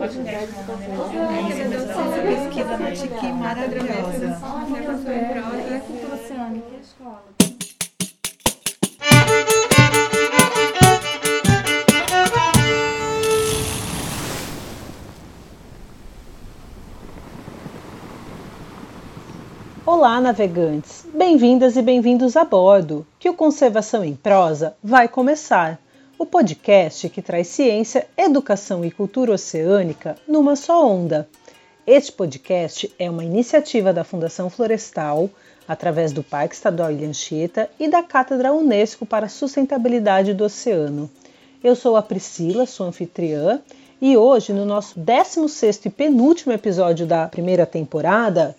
Pesquisa na Tiqui maravilhosa. E e escola. Olá, navegantes! Bem-vindas e bem-vindos a bordo, que o Conservação em Prosa vai começar. O podcast que traz ciência, educação e cultura oceânica numa só onda. Este podcast é uma iniciativa da Fundação Florestal, através do Parque Estadual Ilha Anchieta e da Cátedra Unesco para a Sustentabilidade do Oceano. Eu sou a Priscila, sua anfitriã, e hoje, no nosso 16º e penúltimo episódio da primeira temporada,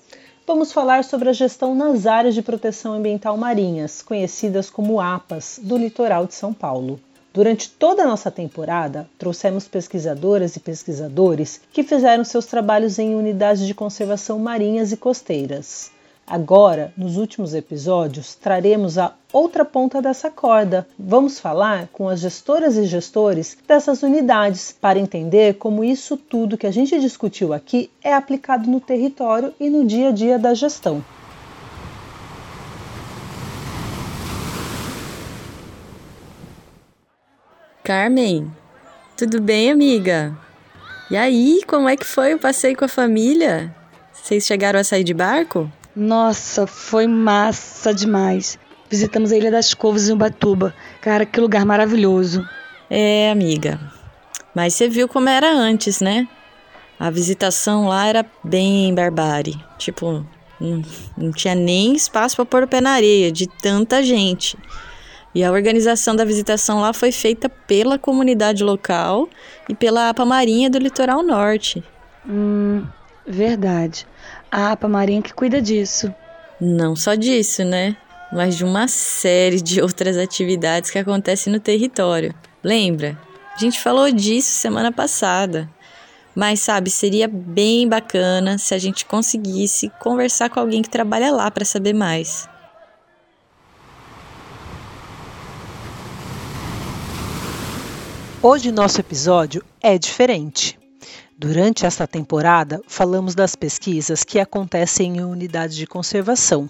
vamos falar sobre a gestão nas áreas de proteção ambiental marinhas, conhecidas como APAS, do litoral de São Paulo. Durante toda a nossa temporada, trouxemos pesquisadoras e pesquisadores que fizeram seus trabalhos em unidades de conservação marinhas e costeiras. Agora, nos últimos episódios, traremos a outra ponta dessa corda. Vamos falar com as gestoras e gestores dessas unidades para entender como isso tudo que a gente discutiu aqui é aplicado no território e no dia a dia da gestão. Carmen, tudo bem, amiga? E aí, como é que foi o passeio com a família? Vocês chegaram a sair de barco? Nossa, foi massa demais. Visitamos a Ilha das Covas em Ubatuba. Cara, que lugar maravilhoso. É, amiga. Mas você viu como era antes, né? A visitação lá era bem barbárie. Tipo, não, não tinha nem espaço para pôr o pé na areia, de tanta gente. E a organização da visitação lá foi feita pela comunidade local e pela APA Marinha do Litoral Norte. Hum, verdade. A APA Marinha que cuida disso. Não só disso, né? Mas de uma série de outras atividades que acontecem no território. Lembra? A gente falou disso semana passada. Mas sabe, seria bem bacana se a gente conseguisse conversar com alguém que trabalha lá para saber mais. Hoje nosso episódio é diferente. Durante esta temporada, falamos das pesquisas que acontecem em unidades de conservação.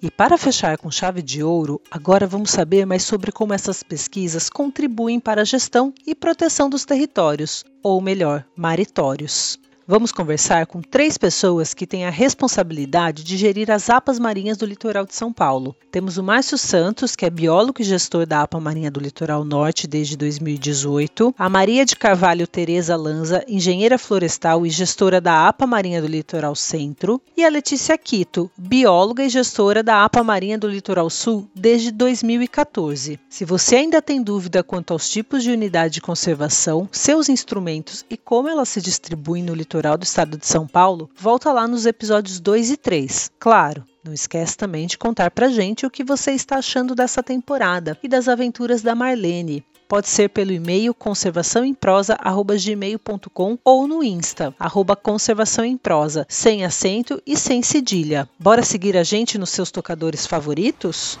E para fechar com chave de ouro, agora vamos saber mais sobre como essas pesquisas contribuem para a gestão e proteção dos territórios, ou melhor, maritórios. Vamos conversar com três pessoas que têm a responsabilidade de gerir as APAs marinhas do litoral de São Paulo. Temos o Márcio Santos, que é biólogo e gestor da APA Marinha do Litoral Norte desde 2018, a Maria de Carvalho Tereza Lanza, engenheira florestal e gestora da APA Marinha do Litoral Centro, e a Letícia Quito, bióloga e gestora da APA Marinha do Litoral Sul desde 2014. Se você ainda tem dúvida quanto aos tipos de unidade de conservação, seus instrumentos e como elas se distribuem no litoral, Litoral do Estado de São Paulo, volta lá nos episódios 2 e 3. Claro, não esquece também de contar pra gente o que você está achando dessa temporada e das aventuras da Marlene. Pode ser pelo e-mail conservaçãoemprosa@gmail.com ou no Insta, arroba conservação em prosa, sem acento e sem cedilha. Bora seguir a gente nos seus tocadores favoritos?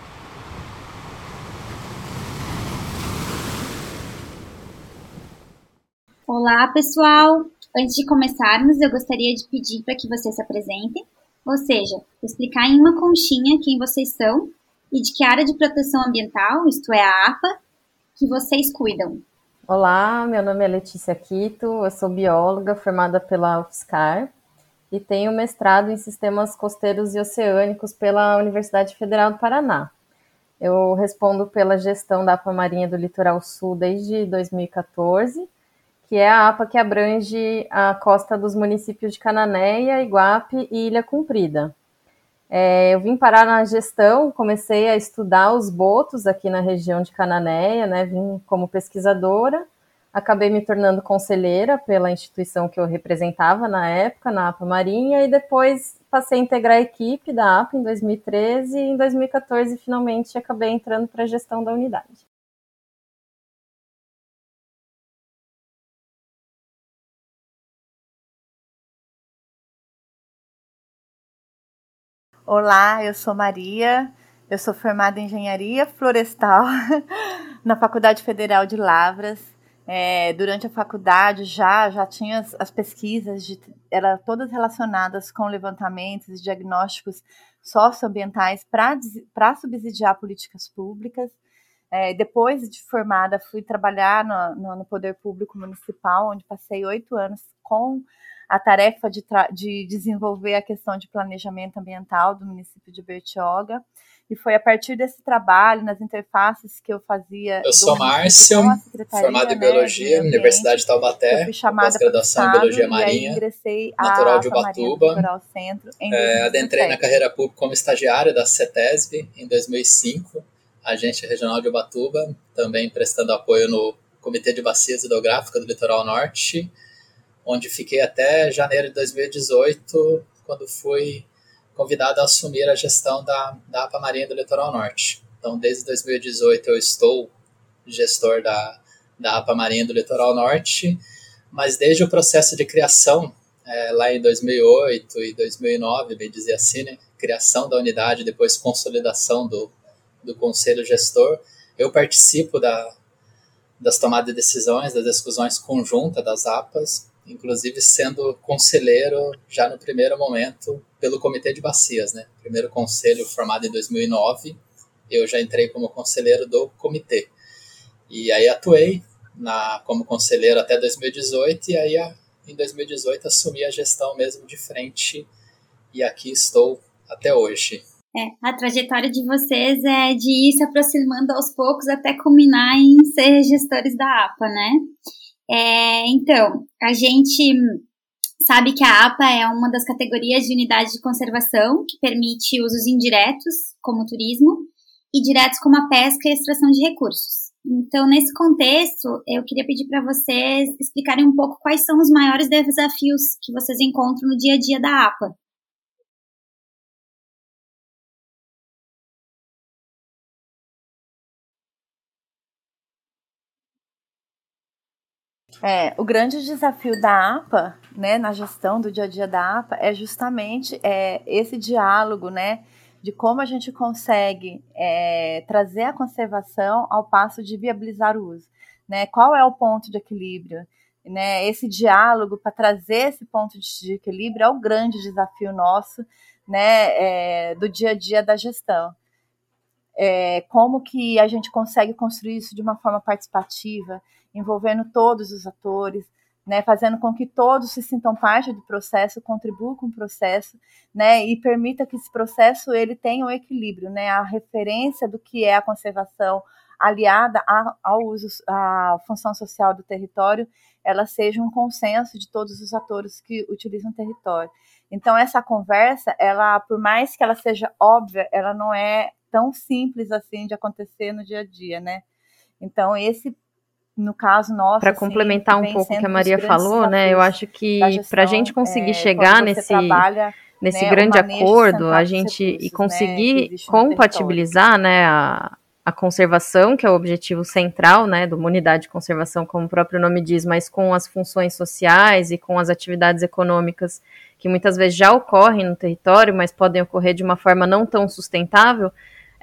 Olá, pessoal! Antes de começarmos, eu gostaria de pedir para que vocês se apresentem, ou seja, explicar em uma conchinha quem vocês são e de que área de proteção ambiental, isto é, a APA, que vocês cuidam. Olá, meu nome é Letícia Quito, eu sou bióloga formada pela UFSCar e tenho mestrado em sistemas costeiros e oceânicos pela Universidade Federal do Paraná. Eu respondo pela gestão da APA Marinha do Litoral Sul desde 2014 que é a APA que abrange a costa dos municípios de Cananéia, Iguape e Ilha Cumprida. É, eu vim parar na gestão, comecei a estudar os botos aqui na região de Cananéia, né, vim como pesquisadora, acabei me tornando conselheira pela instituição que eu representava na época, na APA Marinha, e depois passei a integrar a equipe da APA em 2013 e em 2014 finalmente acabei entrando para a gestão da unidade. Olá, eu sou Maria, eu sou formada em Engenharia Florestal na Faculdade Federal de Lavras. É, durante a faculdade já já tinha as, as pesquisas eram todas relacionadas com levantamentos e diagnósticos socioambientais para subsidiar políticas públicas. É, depois de formada, fui trabalhar no, no, no, Poder Público Municipal, onde passei oito anos com a tarefa de, de, desenvolver a questão de planejamento ambiental do município de Bertioga. E foi a partir desse trabalho, nas interfaces que eu fazia. Eu sou Márcio, formado em Biologia, né, Universidade de Taubaté, pós-graduação em Biologia Marinha, natural de Ubatuba. Centro, é, adentrei na carreira pública como estagiário da CETESB em 2005 agente regional de Ubatuba, também prestando apoio no Comitê de Bacias Hidrográficas do Litoral Norte, onde fiquei até janeiro de 2018, quando fui convidado a assumir a gestão da, da APA Marinha do Litoral Norte. Então, desde 2018 eu estou gestor da, da APA Marinha do Litoral Norte, mas desde o processo de criação, é, lá em 2008 e 2009, bem dizer assim, né, criação da unidade, depois consolidação do, do conselho gestor, eu participo da, das tomadas de decisões, das discussões conjuntas das APAs, inclusive sendo conselheiro já no primeiro momento pelo Comitê de Bacias, né? Primeiro conselho formado em 2009, eu já entrei como conselheiro do comitê. E aí atuei na, como conselheiro até 2018 e aí em 2018 assumi a gestão mesmo de frente e aqui estou até hoje. É, a trajetória de vocês é de ir se aproximando aos poucos até culminar em ser gestores da APA, né? É, então, a gente sabe que a APA é uma das categorias de unidade de conservação que permite usos indiretos, como turismo, e diretos, como a pesca e a extração de recursos. Então, nesse contexto, eu queria pedir para vocês explicarem um pouco quais são os maiores desafios que vocês encontram no dia a dia da APA. É, o grande desafio da APA, né, na gestão do dia a dia da APA, é justamente é, esse diálogo, né, de como a gente consegue é, trazer a conservação ao passo de viabilizar o uso, né? Qual é o ponto de equilíbrio? Né, esse diálogo para trazer esse ponto de equilíbrio é o grande desafio nosso, né, é, do dia a dia da gestão. É, como que a gente consegue construir isso de uma forma participativa, envolvendo todos os atores, né, fazendo com que todos se sintam parte do processo, contribuam com o processo, né, e permita que esse processo ele tenha um equilíbrio, né, a referência do que é a conservação aliada ao uso, à função social do território, ela seja um consenso de todos os atores que utilizam o território. Então essa conversa, ela, por mais que ela seja óbvia, ela não é tão simples assim de acontecer no dia a dia, né? Então esse no caso nosso. Para assim, complementar um pouco o que a Maria falou, né? Eu acho que para a gente conseguir é, chegar nesse, trabalha, nesse né, grande acordo, a gente e né, conseguir né, compatibilizar né, a, a conservação, que é o objetivo central né, de uma unidade de conservação, como o próprio nome diz, mas com as funções sociais e com as atividades econômicas que muitas vezes já ocorrem no território, mas podem ocorrer de uma forma não tão sustentável,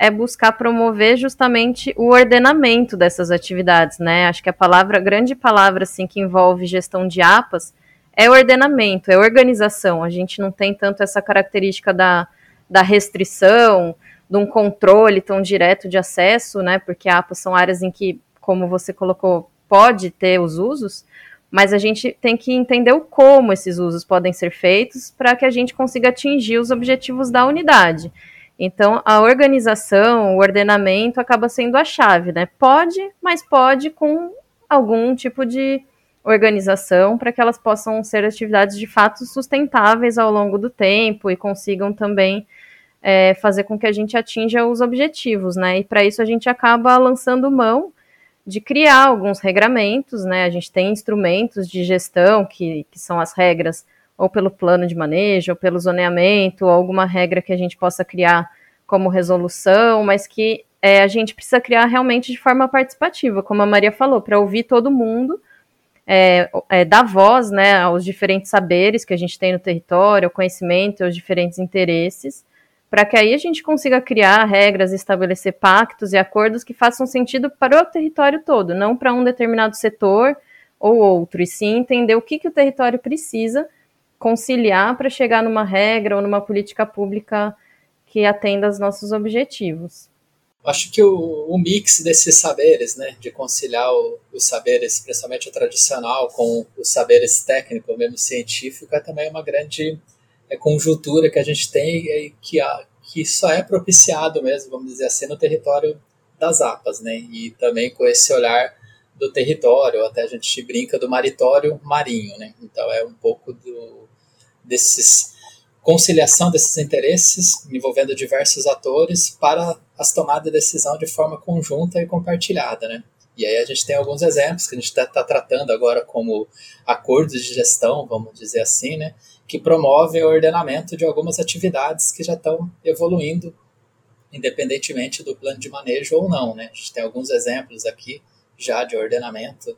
é buscar promover justamente o ordenamento dessas atividades, né? Acho que a palavra, a grande palavra assim que envolve gestão de APAS é ordenamento, é organização. A gente não tem tanto essa característica da, da restrição, de um controle tão direto de acesso, né? Porque APAS são áreas em que, como você colocou, pode ter os usos, mas a gente tem que entender o como esses usos podem ser feitos para que a gente consiga atingir os objetivos da unidade. Então, a organização, o ordenamento acaba sendo a chave, né? Pode, mas pode com algum tipo de organização para que elas possam ser atividades de fato sustentáveis ao longo do tempo e consigam também é, fazer com que a gente atinja os objetivos, né? E para isso a gente acaba lançando mão de criar alguns regramentos, né? A gente tem instrumentos de gestão que, que são as regras ou pelo plano de manejo, ou pelo zoneamento, ou alguma regra que a gente possa criar como resolução, mas que é, a gente precisa criar realmente de forma participativa, como a Maria falou, para ouvir todo mundo, é, é, dar voz né, aos diferentes saberes que a gente tem no território, ao conhecimento, aos diferentes interesses, para que aí a gente consiga criar regras, estabelecer pactos e acordos que façam sentido para o território todo, não para um determinado setor ou outro, e sim entender o que, que o território precisa conciliar para chegar numa regra ou numa política pública que atenda aos nossos objetivos. Acho que o, o mix desses saberes, né, de conciliar os saberes, principalmente o tradicional, com os saberes técnicos, mesmo científico, é também uma grande é, conjuntura que a gente tem e que, a, que só é propiciado mesmo, vamos dizer assim, no território das APAS, né, e também com esse olhar do território, até a gente brinca do maritório marinho, né, então é um pouco do, desses conciliação desses interesses envolvendo diversos atores para as tomadas de decisão de forma conjunta e compartilhada, né? E aí a gente tem alguns exemplos que a gente está tá tratando agora como acordos de gestão, vamos dizer assim, né? Que promovem o ordenamento de algumas atividades que já estão evoluindo, independentemente do plano de manejo ou não, né? A gente tem alguns exemplos aqui já de ordenamento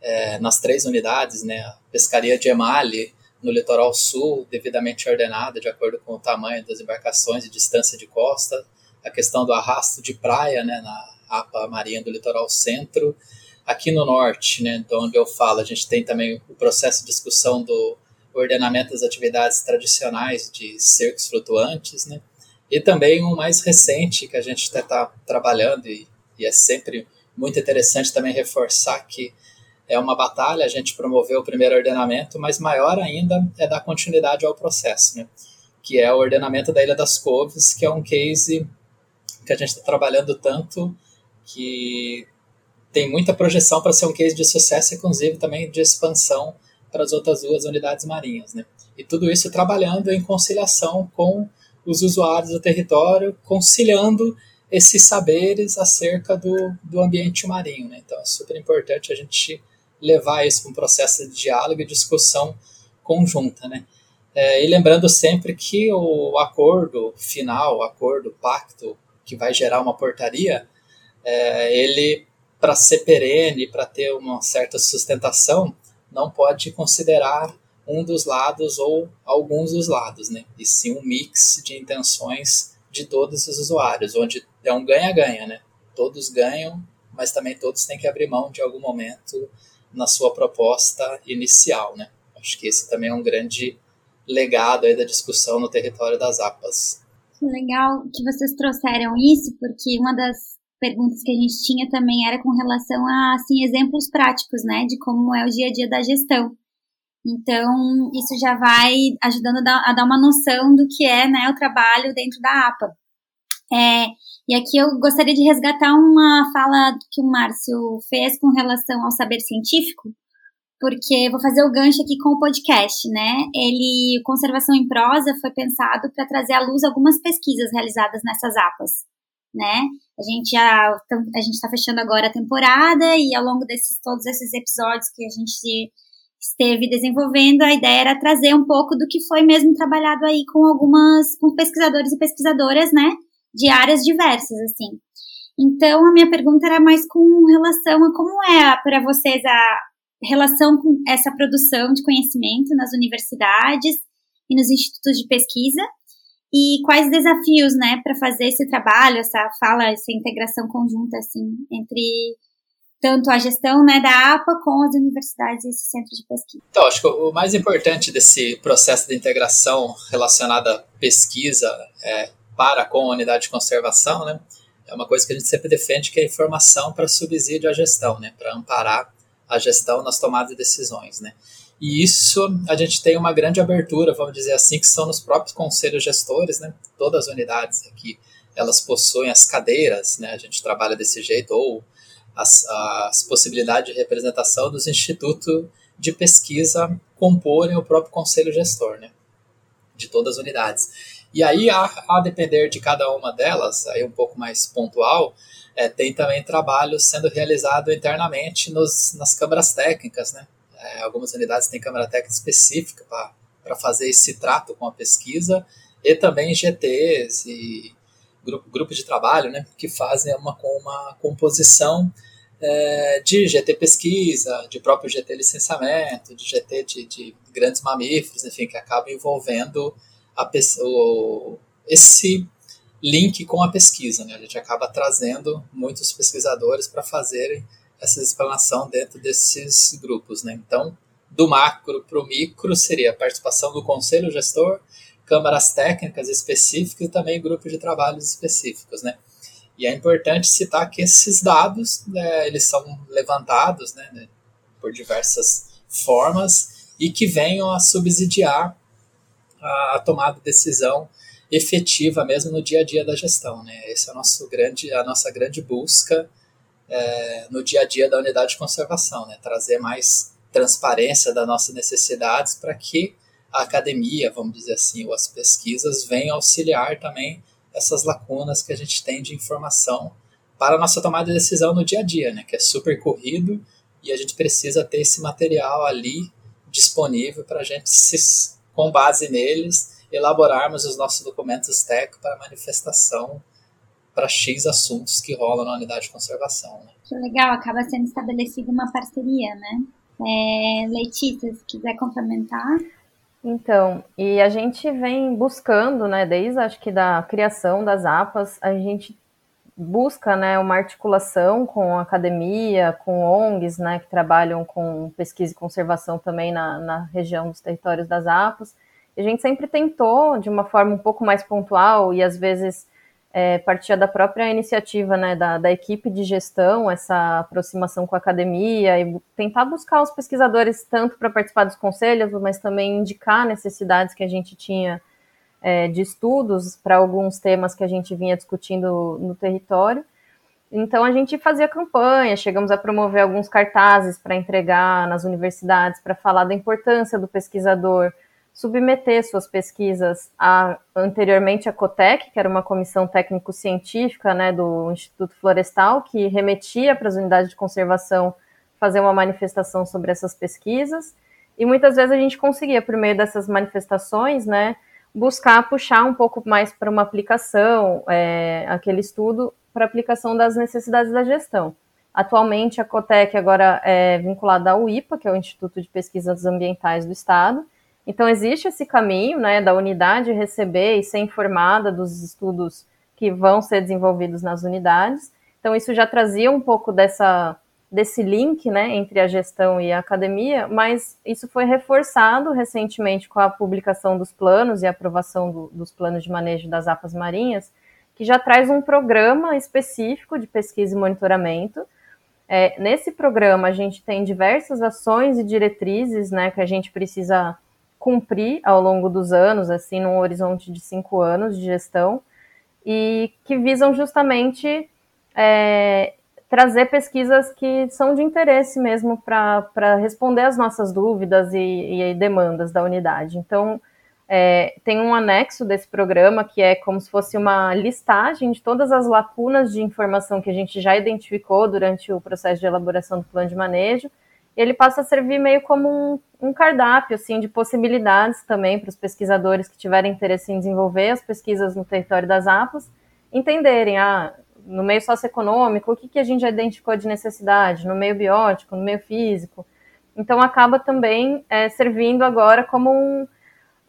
é, nas três unidades, né? A pescaria de Emale, no litoral sul, devidamente ordenada, de acordo com o tamanho das embarcações e distância de costa, a questão do arrasto de praia, né, na APA Marinha do Litoral Centro. Aqui no norte, né, onde eu falo, a gente tem também o processo de discussão do ordenamento das atividades tradicionais de cercos flutuantes, né, e também um mais recente que a gente está trabalhando e, e é sempre muito interessante também reforçar que é uma batalha, a gente promoveu o primeiro ordenamento, mas maior ainda é dar continuidade ao processo, né? que é o ordenamento da Ilha das Couves, que é um case que a gente está trabalhando tanto que tem muita projeção para ser um case de sucesso, inclusive também de expansão para as outras duas unidades marinhas. Né? E tudo isso trabalhando em conciliação com os usuários do território, conciliando esses saberes acerca do, do ambiente marinho. Né? Então é super importante a gente levar isso para um processo de diálogo e discussão conjunta, né? É, e lembrando sempre que o acordo final, o acordo, pacto, que vai gerar uma portaria, é, ele, para ser perene, para ter uma certa sustentação, não pode considerar um dos lados ou alguns dos lados, né? E sim um mix de intenções de todos os usuários, onde é um ganha-ganha, né? Todos ganham, mas também todos têm que abrir mão de algum momento na sua proposta inicial, né? Acho que esse também é um grande legado aí da discussão no território das APAS. Legal que vocês trouxeram isso, porque uma das perguntas que a gente tinha também era com relação a assim, exemplos práticos, né, de como é o dia a dia da gestão. Então, isso já vai ajudando a dar uma noção do que é né, o trabalho dentro da APA. É, e aqui eu gostaria de resgatar uma fala que o Márcio fez com relação ao saber científico, porque vou fazer o gancho aqui com o podcast, né? Ele, Conservação em Prosa, foi pensado para trazer à luz algumas pesquisas realizadas nessas APAs, né? A gente já a gente está fechando agora a temporada e ao longo desses todos esses episódios que a gente esteve desenvolvendo, a ideia era trazer um pouco do que foi mesmo trabalhado aí com algumas com pesquisadores e pesquisadoras, né? De áreas diversas, assim. Então, a minha pergunta era mais com relação a como é para vocês a relação com essa produção de conhecimento nas universidades e nos institutos de pesquisa e quais desafios, né, para fazer esse trabalho, essa fala, essa integração conjunta, assim, entre tanto a gestão né, da APA com as universidades e esses centros de pesquisa. Então, acho que o mais importante desse processo de integração relacionado à pesquisa é para com a unidade de conservação, né? É uma coisa que a gente sempre defende que é informação para subsídio à gestão, né? Para amparar a gestão nas tomadas de decisões, né? E isso a gente tem uma grande abertura, vamos dizer assim, que são nos próprios conselhos gestores, né? Todas as unidades aqui, elas possuem as cadeiras, né? A gente trabalha desse jeito, ou as, as possibilidades de representação dos institutos de pesquisa comporem o próprio conselho gestor, né? De todas as unidades. E aí, a, a depender de cada uma delas, aí um pouco mais pontual, é, tem também trabalho sendo realizado internamente nos, nas câmaras técnicas, né? É, algumas unidades têm câmara técnica específica para fazer esse trato com a pesquisa, e também GTs e grupo, grupos de trabalho, né? Que fazem uma, uma composição é, de GT pesquisa, de próprio GT licenciamento, de GT de, de grandes mamíferos, enfim, que acaba envolvendo a, o, esse link com a pesquisa. Né? A gente acaba trazendo muitos pesquisadores para fazerem essa explanação dentro desses grupos. Né? Então, do macro para o micro seria a participação do conselho gestor, câmaras técnicas específicas e também grupos de trabalhos específicos. Né? E é importante citar que esses dados né, eles são levantados né, né por diversas formas e que venham a subsidiar a, a tomada de decisão efetiva mesmo no dia a dia da gestão. Né? Essa é a, nosso grande, a nossa grande busca é, no dia a dia da unidade de conservação, né? trazer mais transparência das nossas necessidades para que a academia, vamos dizer assim, ou as pesquisas venham auxiliar também essas lacunas que a gente tem de informação para a nossa tomada de decisão no dia a dia, né? que é super corrido e a gente precisa ter esse material ali disponível para a gente, se, com base neles, elaborarmos os nossos documentos técnicos para manifestação para X assuntos que rolam na unidade de conservação. Né? Que legal, acaba sendo estabelecida uma parceria, né? É, Letícia, se quiser complementar. Então, e a gente vem buscando, né, desde acho que da criação das APAs, a gente busca, né, uma articulação com a academia, com ONGs, né, que trabalham com pesquisa e conservação também na, na região dos territórios das APAs, a gente sempre tentou, de uma forma um pouco mais pontual e às vezes é, partia da própria iniciativa né, da, da, equipe de gestão, essa aproximação com a academia e tentar buscar os pesquisadores tanto para participar dos conselhos, mas também indicar necessidades que a gente tinha é, de estudos para alguns temas que a gente vinha discutindo no território. Então a gente fazia campanha, chegamos a promover alguns cartazes para entregar nas universidades para falar da importância do pesquisador submeter suas pesquisas a, anteriormente à COTEC, que era uma comissão técnico-científica né, do Instituto Florestal, que remetia para as unidades de conservação fazer uma manifestação sobre essas pesquisas. E muitas vezes a gente conseguia, por meio dessas manifestações, né, buscar puxar um pouco mais para uma aplicação, é, aquele estudo para aplicação das necessidades da gestão. Atualmente, a COTEC agora é vinculada ao IPA, que é o Instituto de Pesquisas Ambientais do Estado, então, existe esse caminho né, da unidade receber e ser informada dos estudos que vão ser desenvolvidos nas unidades. Então, isso já trazia um pouco dessa, desse link né, entre a gestão e a academia, mas isso foi reforçado recentemente com a publicação dos planos e aprovação do, dos planos de manejo das APAS marinhas, que já traz um programa específico de pesquisa e monitoramento. É, nesse programa, a gente tem diversas ações e diretrizes né, que a gente precisa cumprir ao longo dos anos, assim, num horizonte de cinco anos de gestão, e que visam justamente é, trazer pesquisas que são de interesse mesmo para responder às nossas dúvidas e, e, demandas da unidade. Então, é, tem um anexo desse programa que é como se fosse uma listagem de todas as lacunas de informação que a gente já identificou durante o processo de elaboração do plano de manejo ele passa a servir meio como um, um cardápio assim de possibilidades também para os pesquisadores que tiverem interesse em desenvolver as pesquisas no território das APAS, entenderem, ah, no meio socioeconômico, o que, que a gente já identificou de necessidade, no meio biótico, no meio físico. Então acaba também é, servindo agora como um,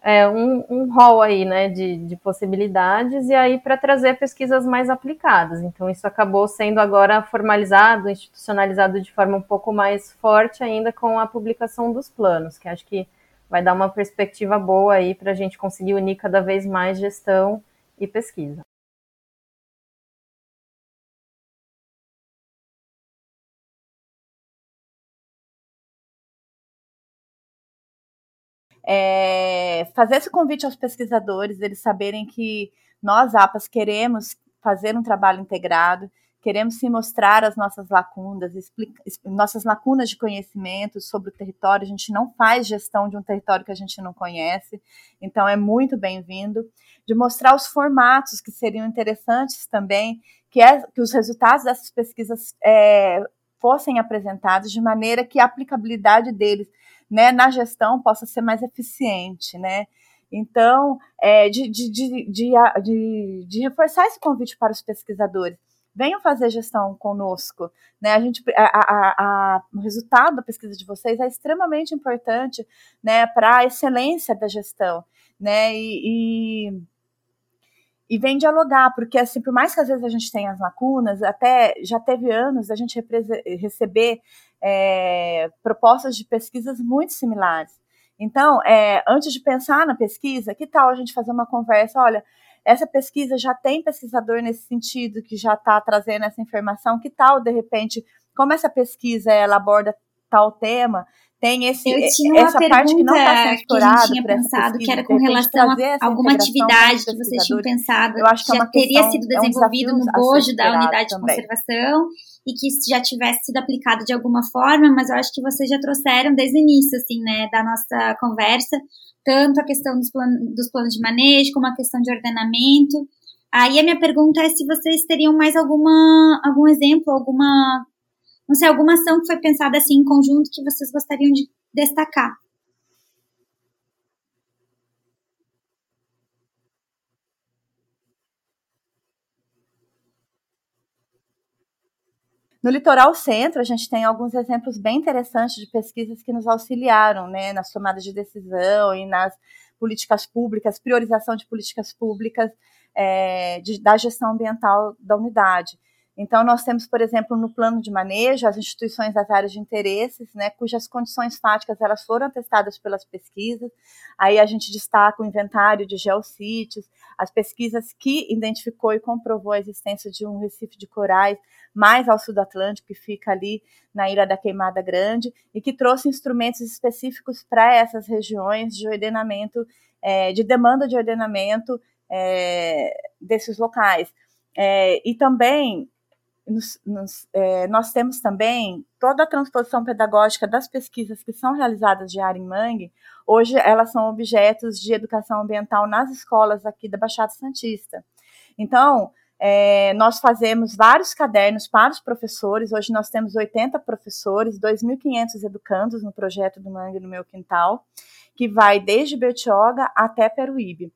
é, um, um rol aí, né, de, de possibilidades, e aí para trazer pesquisas mais aplicadas. Então, isso acabou sendo agora formalizado, institucionalizado de forma um pouco mais forte ainda com a publicação dos planos, que acho que vai dar uma perspectiva boa aí para a gente conseguir unir cada vez mais gestão e pesquisa. É, fazer esse convite aos pesquisadores, eles saberem que nós, APAS, queremos fazer um trabalho integrado, queremos sim mostrar as nossas lacunas, nossas lacunas de conhecimento sobre o território. A gente não faz gestão de um território que a gente não conhece, então é muito bem-vindo. De mostrar os formatos que seriam interessantes também, que, é, que os resultados dessas pesquisas é, fossem apresentados de maneira que a aplicabilidade deles né, na gestão possa ser mais eficiente, né? Então, é, de, de, de, de, reforçar esse convite para os pesquisadores venham fazer gestão conosco. Né? A gente, a, a, a, o resultado da pesquisa de vocês é extremamente importante né, para a excelência da gestão. Né? E, e, e vem dialogar, porque assim, por mais que às vezes a gente tenha as lacunas, até já teve anos a gente receber é, propostas de pesquisas muito similares. Então, é, antes de pensar na pesquisa, que tal a gente fazer uma conversa? Olha, essa pesquisa já tem pesquisador nesse sentido, que já está trazendo essa informação, que tal, de repente, como essa pesquisa ela aborda tal tema, tem esse, essa parte que não está sendo explorada. Que a gente tinha pensado, que era com relação a alguma atividade que vocês tinham pensado, eu acho que, que já teria questão, sido desenvolvido é um no bojo da unidade também. de conservação e que já tivesse sido aplicado de alguma forma, mas eu acho que vocês já trouxeram desde o início, assim, né, da nossa conversa, tanto a questão dos, plan dos planos de manejo, como a questão de ordenamento. Aí a minha pergunta é se vocês teriam mais alguma, algum exemplo, alguma não sei, alguma ação que foi pensada assim em conjunto que vocês gostariam de destacar. No litoral centro, a gente tem alguns exemplos bem interessantes de pesquisas que nos auxiliaram né, nas tomadas de decisão e nas políticas públicas, priorização de políticas públicas é, de, da gestão ambiental da unidade. Então, nós temos, por exemplo, no plano de manejo, as instituições das áreas de interesses, né, cujas condições fáticas elas foram testadas pelas pesquisas. Aí a gente destaca o inventário de geossítios, as pesquisas que identificou e comprovou a existência de um recife de corais mais ao sul do Atlântico, que fica ali na Ilha da Queimada Grande, e que trouxe instrumentos específicos para essas regiões de ordenamento, é, de demanda de ordenamento é, desses locais. É, e também nos, nos, é, nós temos também toda a transposição pedagógica das pesquisas que são realizadas de mangue. Hoje, elas são objetos de educação ambiental nas escolas aqui da Baixada Santista. Então, é, nós fazemos vários cadernos para os professores. Hoje nós temos 80 professores, 2.500 educandos no projeto do Mangue no Meu Quintal, que vai desde Bertioga até Peruíbe,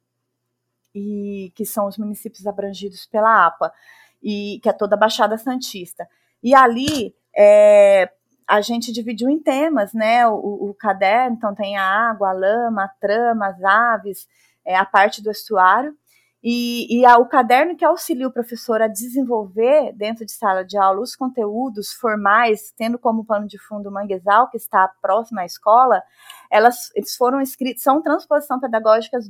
e que são os municípios abrangidos pela APA e que é toda a Baixada Santista. E ali é, a gente dividiu em temas, né? O, o, caderno, então tem a água, a lama, a trama, as aves, é, a parte do estuário. E, e a, o caderno que auxilia o professor a desenvolver dentro de sala de aula os conteúdos formais, tendo como pano de fundo o manguezal, que está próximo à escola, elas, eles foram escritos, são transposição pedagógicas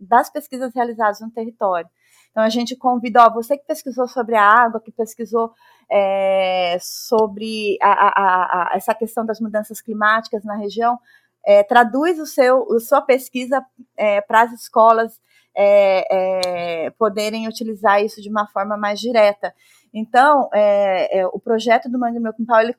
das pesquisas realizadas no território. Então a gente convida, ó, você que pesquisou sobre a água, que pesquisou é, sobre a, a, a, essa questão das mudanças climáticas na região, é, traduz o seu, a sua pesquisa é, para as escolas é, é, poderem utilizar isso de uma forma mais direta. Então, é, o projeto do Mangue Meu Quintal, ele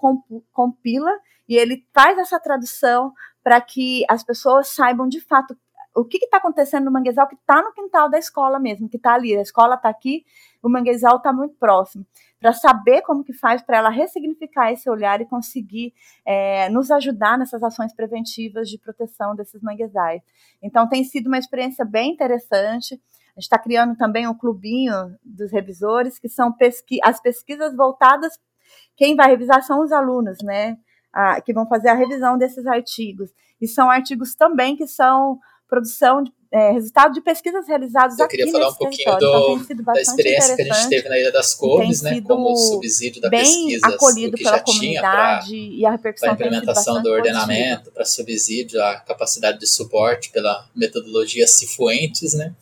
compila e ele faz essa tradução para que as pessoas saibam de fato o que está acontecendo no manguezal que está no quintal da escola mesmo, que está ali. A escola está aqui, o manguezal está muito próximo. Para saber como que faz para ela ressignificar esse olhar e conseguir é, nos ajudar nessas ações preventivas de proteção desses manguezais. Então tem sido uma experiência bem interessante. A gente está criando também um clubinho dos revisores, que são pesqui as pesquisas voltadas. Quem vai revisar são os alunos, né? Ah, que vão fazer a revisão desses artigos. E são artigos também que são produção de é, resultado de pesquisas realizadas Eu aqui queria falar um pouquinho do, então, da experiência que a gente teve na Ilha das Couves, né, como subsídio da pesquisa, acolhido que pela já comunidade tinha e a repercussão implementação do ordenamento, para subsídio, a capacidade de suporte pela metodologia Cifuentes, né,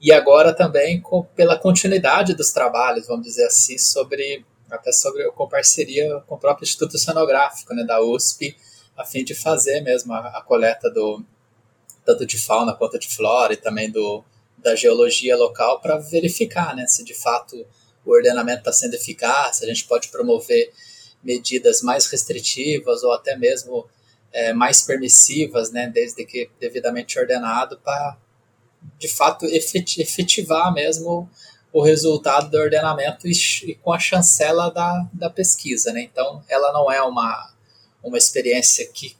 e agora também com, pela continuidade dos trabalhos, vamos dizer assim, sobre até sobre com parceria com o próprio Instituto Oceanográfico, né, da USP, a fim de fazer mesmo a, a coleta do tanto de fauna quanto de flora e também do, da geologia local para verificar né, se de fato o ordenamento está sendo eficaz, se a gente pode promover medidas mais restritivas ou até mesmo é, mais permissivas, né, desde que devidamente ordenado, para de fato efetivar mesmo o resultado do ordenamento e, e, com a chancela da, da pesquisa. Né? Então, ela não é uma, uma experiência que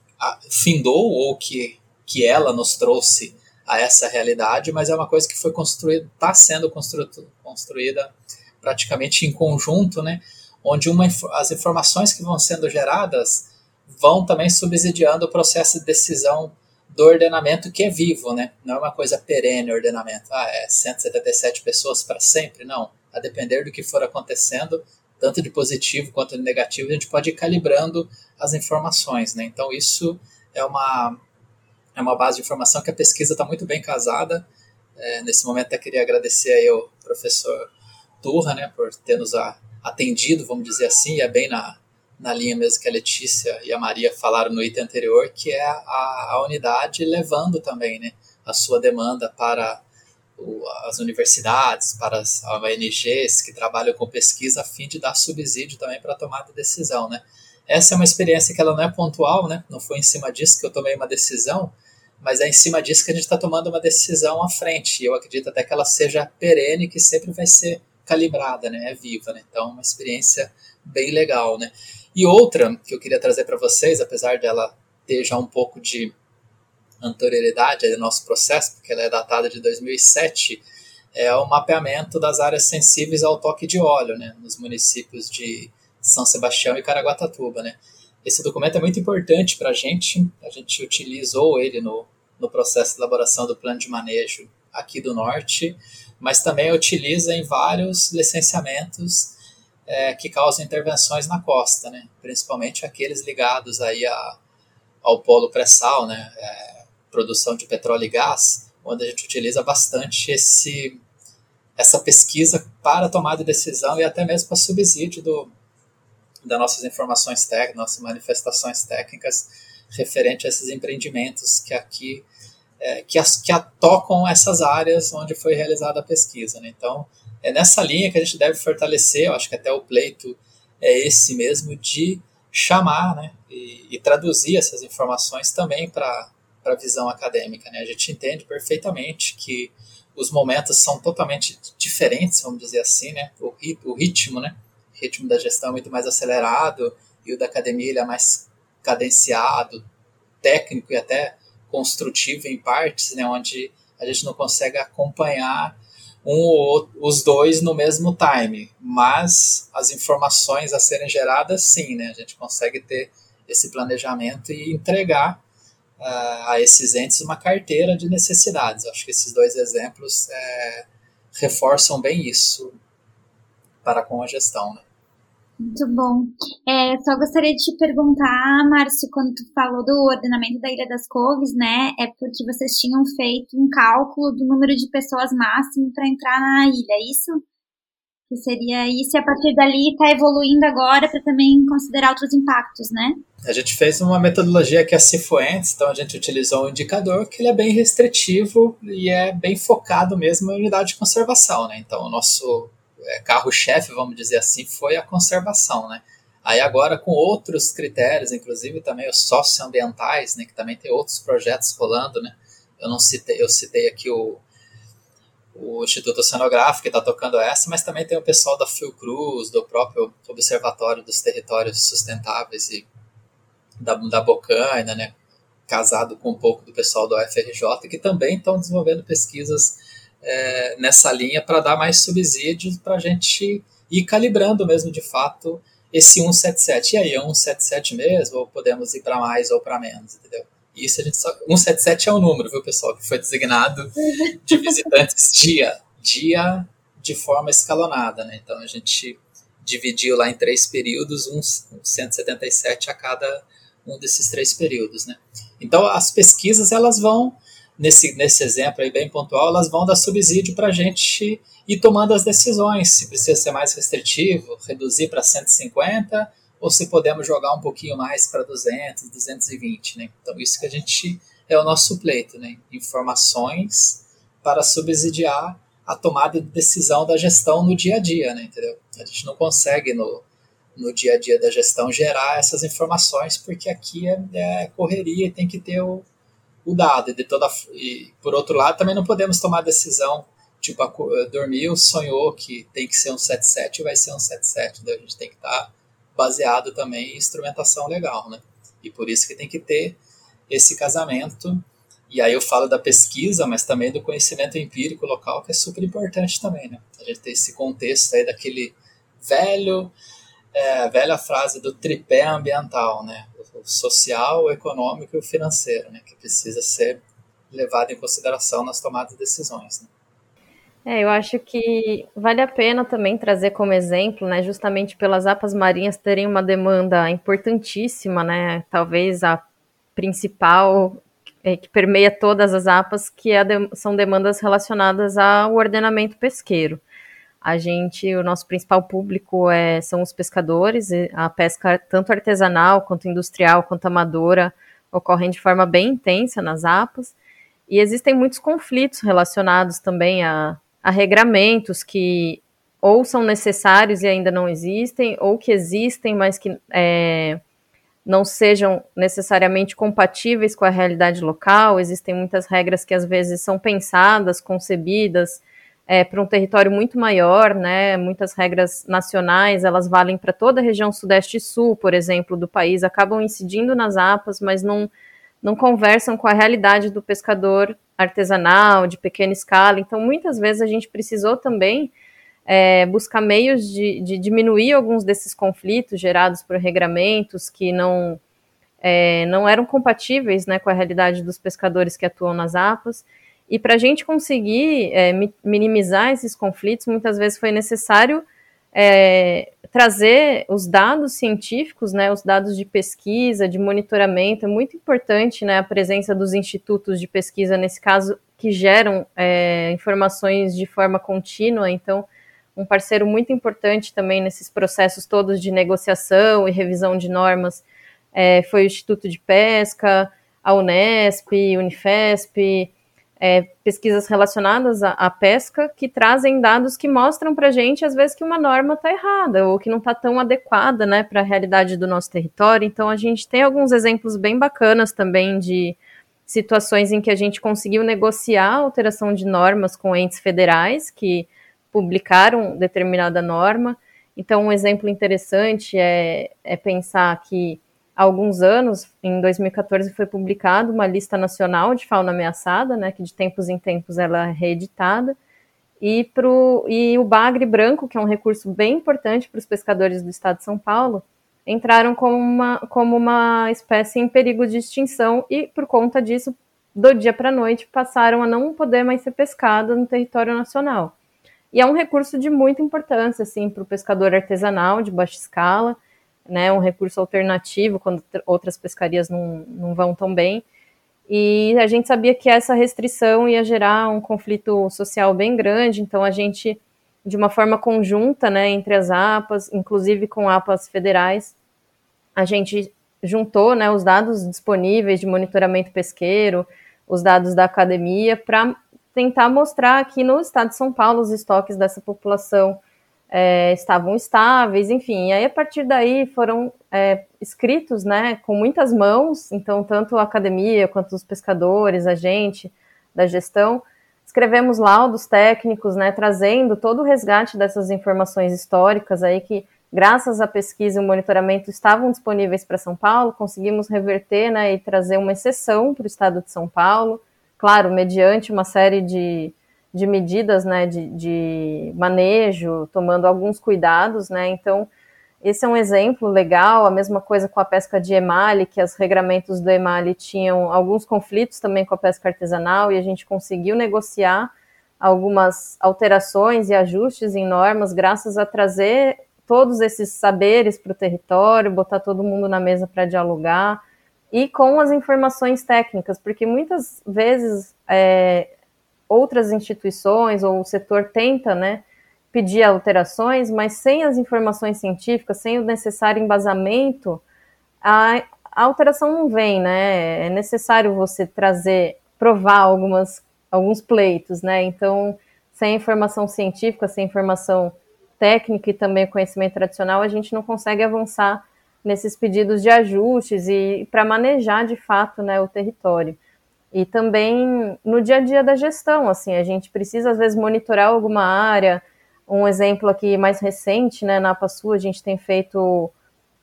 findou ou que que ela nos trouxe a essa realidade, mas é uma coisa que foi construída, está sendo construída, construída praticamente em conjunto, né? Onde uma, as informações que vão sendo geradas vão também subsidiando o processo de decisão do ordenamento que é vivo, né? Não é uma coisa perene o ordenamento. Ah, é 177 pessoas para sempre? Não. A depender do que for acontecendo, tanto de positivo quanto de negativo, a gente pode ir calibrando as informações, né? Então isso é uma é uma base de informação que a pesquisa está muito bem casada. É, nesse momento, até queria agradecer aí ao professor Turra, né, por ter nos atendido, vamos dizer assim, é bem na, na linha mesmo que a Letícia e a Maria falaram no item anterior, que é a, a unidade levando também né, a sua demanda para o, as universidades, para as ONGs que trabalham com pesquisa, a fim de dar subsídio também para a tomada de decisão. Né. Essa é uma experiência que ela não é pontual, né, não foi em cima disso que eu tomei uma decisão, mas é em cima disso que a gente está tomando uma decisão à frente. E eu acredito até que ela seja perene, que sempre vai ser calibrada, né? É viva, né? Então, uma experiência bem legal, né? E outra que eu queria trazer para vocês, apesar dela ter já um pouco de anterioridade do nosso processo, porque ela é datada de 2007, é o mapeamento das áreas sensíveis ao toque de óleo, né? Nos municípios de São Sebastião e Caraguatatuba, né? Esse documento é muito importante para a gente, a gente utilizou ele no, no processo de elaboração do plano de manejo aqui do Norte, mas também utiliza em vários licenciamentos é, que causam intervenções na costa, né? principalmente aqueles ligados aí a, ao polo pré-sal, né? É, produção de petróleo e gás, onde a gente utiliza bastante esse, essa pesquisa para tomada de decisão e até mesmo para subsídio do, das nossas informações técnicas, nossas manifestações técnicas referente a esses empreendimentos que aqui é, que, as, que essas áreas onde foi realizada a pesquisa. Né? Então, é nessa linha que a gente deve fortalecer, eu acho que até o pleito é esse mesmo, de chamar né? e, e traduzir essas informações também para a visão acadêmica. Né? A gente entende perfeitamente que os momentos são totalmente diferentes, vamos dizer assim, né? o ritmo, né? Ritmo da gestão é muito mais acelerado e o da academia ele é mais cadenciado, técnico e até construtivo em partes, né, onde a gente não consegue acompanhar um ou os dois no mesmo time, mas as informações a serem geradas, sim, né, a gente consegue ter esse planejamento e entregar uh, a esses entes uma carteira de necessidades. Acho que esses dois exemplos é, reforçam bem isso para com a gestão. Né? Muito bom. É, só gostaria de te perguntar, Márcio, quando tu falou do ordenamento da Ilha das Couves, né? É porque vocês tinham feito um cálculo do número de pessoas máximo para entrar na ilha, é isso? Que seria isso, e a partir dali está evoluindo agora para também considerar outros impactos, né? A gente fez uma metodologia que é Cifuentes, então a gente utilizou um indicador que ele é bem restritivo e é bem focado mesmo em unidade de conservação, né? Então o nosso carro-chefe, vamos dizer assim, foi a conservação, né? Aí agora com outros critérios, inclusive também os socioambientais, né, que também tem outros projetos rolando, né? Eu não citei, eu citei aqui o, o Instituto Oceanográfico que está tocando essa, mas também tem o pessoal da Fiocruz, do próprio Observatório dos Territórios Sustentáveis e da, da Bocaina, né? Casado com um pouco do pessoal do UFRJ, que também estão desenvolvendo pesquisas é, nessa linha para dar mais subsídios para a gente ir calibrando mesmo de fato esse 177. E aí, é 177 mesmo? Ou podemos ir para mais ou para menos, entendeu? Isso a gente só. 177 é o número, viu, pessoal? Que foi designado de visitantes dia. Dia de forma escalonada, né? Então a gente dividiu lá em três períodos, uns 177 a cada um desses três períodos, né? Então as pesquisas elas vão nesse, nesse exemplo aí bem pontual, elas vão dar subsídio para a gente ir tomando as decisões, se precisa ser mais restritivo, reduzir para 150, ou se podemos jogar um pouquinho mais para 200, 220, né? Então isso que a gente é o nosso pleito, né? Informações para subsidiar a tomada de decisão da gestão no dia a dia, né? Entendeu? A gente não consegue no, no dia a dia da gestão gerar essas informações porque aqui é, é correria e tem que ter o, o dado. De toda, e, por outro lado, também não podemos tomar decisão, tipo, dormiu, sonhou que tem que ser um 77 e vai ser um 77. Então a gente tem que estar tá baseado também em instrumentação legal, né? E por isso que tem que ter esse casamento. E aí eu falo da pesquisa, mas também do conhecimento empírico local, que é super importante também, né? A gente ter esse contexto aí daquele velho é velha frase do tripé ambiental, né? Social, econômico e o financeiro, né? Que precisa ser levado em consideração nas tomadas de decisões. Né? É, eu acho que vale a pena também trazer como exemplo, né, justamente pelas apas marinhas terem uma demanda importantíssima, né, talvez a principal é, que permeia todas as apas, que é de, são demandas relacionadas ao ordenamento pesqueiro. A gente, o nosso principal público é, são os pescadores, a pesca tanto artesanal quanto industrial quanto amadora ocorrem de forma bem intensa nas APAs, e existem muitos conflitos relacionados também a, a regramentos que ou são necessários e ainda não existem, ou que existem, mas que é, não sejam necessariamente compatíveis com a realidade local. Existem muitas regras que às vezes são pensadas, concebidas é, para um território muito maior, né? Muitas regras nacionais elas valem para toda a região sudeste e sul, por exemplo, do país, acabam incidindo nas APAs, mas não não conversam com a realidade do pescador artesanal, de pequena escala. Então, muitas vezes a gente precisou também é, buscar meios de, de, diminuir alguns desses conflitos gerados por regramentos que não, é, não eram compatíveis né, com a realidade dos pescadores que atuam nas APAS. E para a gente conseguir é, minimizar esses conflitos, muitas vezes foi necessário é, trazer os dados científicos, né, os dados de pesquisa, de monitoramento, é muito importante né, a presença dos institutos de pesquisa, nesse caso, que geram é, informações de forma contínua, então, um parceiro muito importante também nesses processos todos de negociação e revisão de normas é, foi o Instituto de Pesca, a Unesp, Unifesp, é, pesquisas relacionadas à, à, pesca que trazem dados que mostram para a gente, às vezes, que uma norma está errada ou que não está tão adequada né, para a realidade do nosso território. Então, a gente tem alguns exemplos bem bacanas também de situações em que a gente conseguiu negociar a alteração de normas com entes federais que publicaram determinada norma. Então, um exemplo interessante é, é pensar que há alguns anos, em 2014, foi publicada uma lista nacional de fauna ameaçada, né, que de tempos em tempos ela é reeditada, e, pro, e o bagre branco, que é um recurso bem importante para os pescadores do estado de São Paulo, entraram como uma, como uma espécie em perigo de extinção e, por conta disso, do dia para a noite, passaram a não poder mais ser pescada no território nacional. E é um recurso de muita importância assim, para o pescador artesanal de baixa escala, né, um recurso alternativo quando outras pescarias não, não vão tão bem. E a gente sabia que essa restrição ia gerar um conflito social bem grande, então a gente, de uma forma conjunta, né, entre as APAs, inclusive com APAs federais, a gente juntou né, os dados disponíveis de monitoramento pesqueiro, os dados da academia, para tentar mostrar que no estado de São Paulo os estoques dessa população é, estavam estáveis, enfim. E aí, a partir daí, foram é, escritos, né, com muitas mãos, então, tanto a academia quanto os pescadores, a gente da gestão, escrevemos laudos técnicos, né, trazendo todo o resgate dessas informações históricas aí que, graças à pesquisa e monitoramento, estavam disponíveis para São Paulo, conseguimos reverter, né, e trazer uma exceção para o estado de São Paulo, claro, mediante uma série de de medidas né, de, de manejo, tomando alguns cuidados, né? Então, esse é um exemplo legal, a mesma coisa com a pesca de emale, que os regramentos do emale tinham alguns conflitos também com a pesca artesanal, e a gente conseguiu negociar algumas alterações e ajustes em normas, graças a trazer todos esses saberes para o território, botar todo mundo na mesa para dialogar, e com as informações técnicas, porque muitas vezes é, outras instituições ou o setor tenta, né, pedir alterações, mas sem as informações científicas, sem o necessário embasamento, a, a alteração não vem, né? É necessário você trazer, provar algumas, alguns pleitos, né? Então, sem informação científica, sem informação técnica e também conhecimento tradicional, a gente não consegue avançar nesses pedidos de ajustes e para manejar de fato né, o território. E também no dia a dia da gestão, assim, a gente precisa às vezes monitorar alguma área. Um exemplo aqui mais recente, né, na APASU, a gente tem feito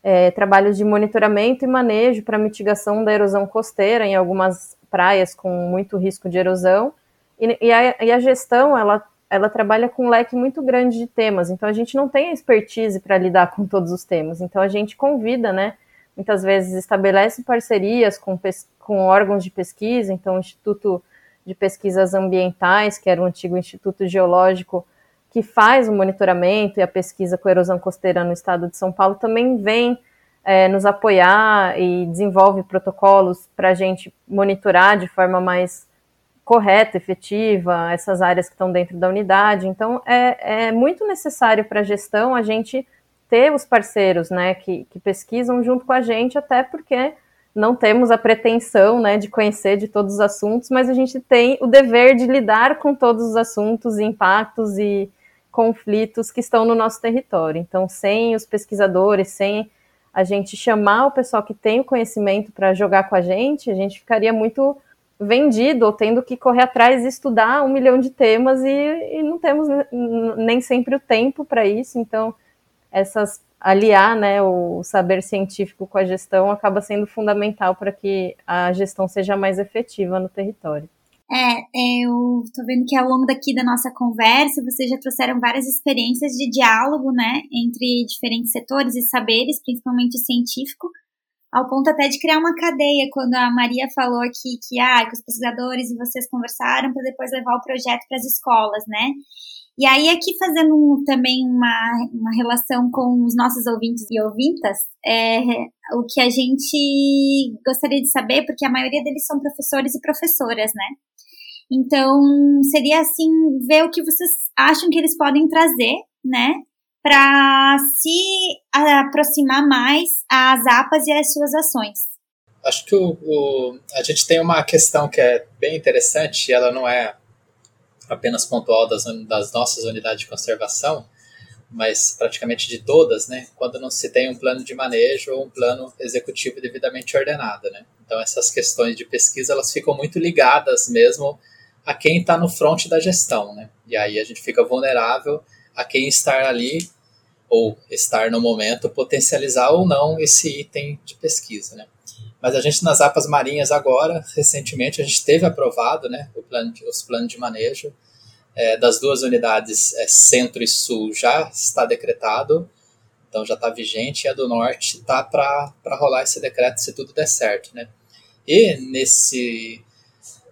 é, trabalhos de monitoramento e manejo para mitigação da erosão costeira em algumas praias com muito risco de erosão. E, e, a, e a, gestão, ela ela trabalha com um leque muito grande de temas, então a gente não tem expertise para lidar com todos os temas. Então a gente convida, né? Muitas vezes estabelece parcerias com, com órgãos de pesquisa, então o Instituto de Pesquisas Ambientais, que era o antigo Instituto Geológico, que faz o monitoramento e a pesquisa com erosão costeira no estado de São Paulo, também vem é, nos apoiar e desenvolve protocolos para a gente monitorar de forma mais correta, efetiva, essas áreas que estão dentro da unidade. Então, é, é muito necessário para a gestão a gente ter os parceiros né, que, que pesquisam junto com a gente, até porque não temos a pretensão né, de conhecer de todos os assuntos, mas a gente tem o dever de lidar com todos os assuntos, impactos e conflitos que estão no nosso território. Então, sem os pesquisadores, sem a gente chamar o pessoal que tem o conhecimento para jogar com a gente, a gente ficaria muito vendido ou tendo que correr atrás e estudar um milhão de temas e, e não temos nem sempre o tempo para isso. Então, essas aliar né, o saber científico com a gestão acaba sendo fundamental para que a gestão seja mais efetiva no território. É, eu tô vendo que ao longo daqui da nossa conversa, vocês já trouxeram várias experiências de diálogo, né, entre diferentes setores e saberes, principalmente científico, ao ponto até de criar uma cadeia, quando a Maria falou aqui que, ah, que os pesquisadores e vocês conversaram para depois levar o projeto para as escolas, né? E aí, aqui fazendo um, também uma, uma relação com os nossos ouvintes e ouvintas, é, o que a gente gostaria de saber, porque a maioria deles são professores e professoras, né? Então, seria assim, ver o que vocês acham que eles podem trazer, né? Para se aproximar mais às APAs e às suas ações. Acho que o, o, a gente tem uma questão que é bem interessante, ela não é apenas pontual das, das nossas unidades de conservação, mas praticamente de todas, né, quando não se tem um plano de manejo ou um plano executivo devidamente ordenado, né. Então essas questões de pesquisa elas ficam muito ligadas mesmo a quem está no front da gestão, né. E aí a gente fica vulnerável a quem estar ali ou estar no momento potencializar ou não esse item de pesquisa, né. Mas a gente nas APAs marinhas agora, recentemente, a gente teve aprovado né, plano de, os planos de manejo é, das duas unidades é, centro e sul já está decretado, então já está vigente, e a do norte está para rolar esse decreto se tudo der certo. Né? E nesse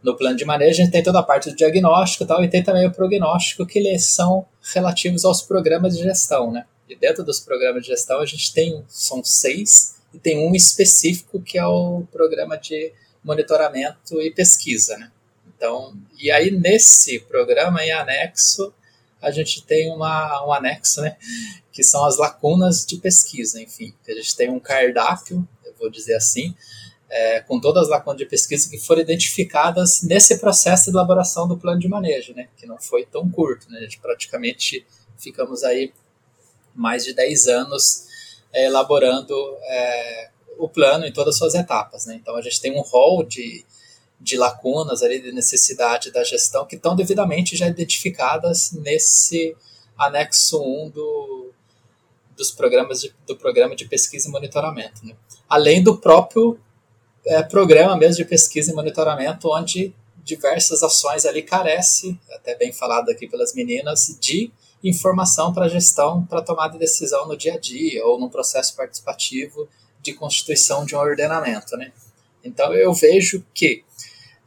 no plano de manejo a gente tem toda a parte do diagnóstico e tal, e tem também o prognóstico, que eles são relativos aos programas de gestão. Né? E dentro dos programas de gestão a gente tem, são seis, e tem um específico que é o programa de monitoramento e pesquisa, né? Então, e aí nesse programa em anexo a gente tem uma, um anexo, né, que são as lacunas de pesquisa, enfim, a gente tem um cardápio, eu vou dizer assim, é, com todas as lacunas de pesquisa que foram identificadas nesse processo de elaboração do plano de manejo, né, que não foi tão curto, né, a gente praticamente ficamos aí mais de 10 anos é, elaborando é, o plano em todas as suas etapas. Né? Então a gente tem um rol de, de lacunas ali, de necessidade da gestão que estão devidamente já identificadas nesse anexo 1 do, dos programas de, do programa de pesquisa e monitoramento. Né? Além do próprio é, programa mesmo de pesquisa e monitoramento, onde diversas ações ali carece, até bem falado aqui pelas meninas, de informação para gestão, para tomada de decisão no dia a dia ou no processo participativo de constituição de um ordenamento. Né? Então eu vejo que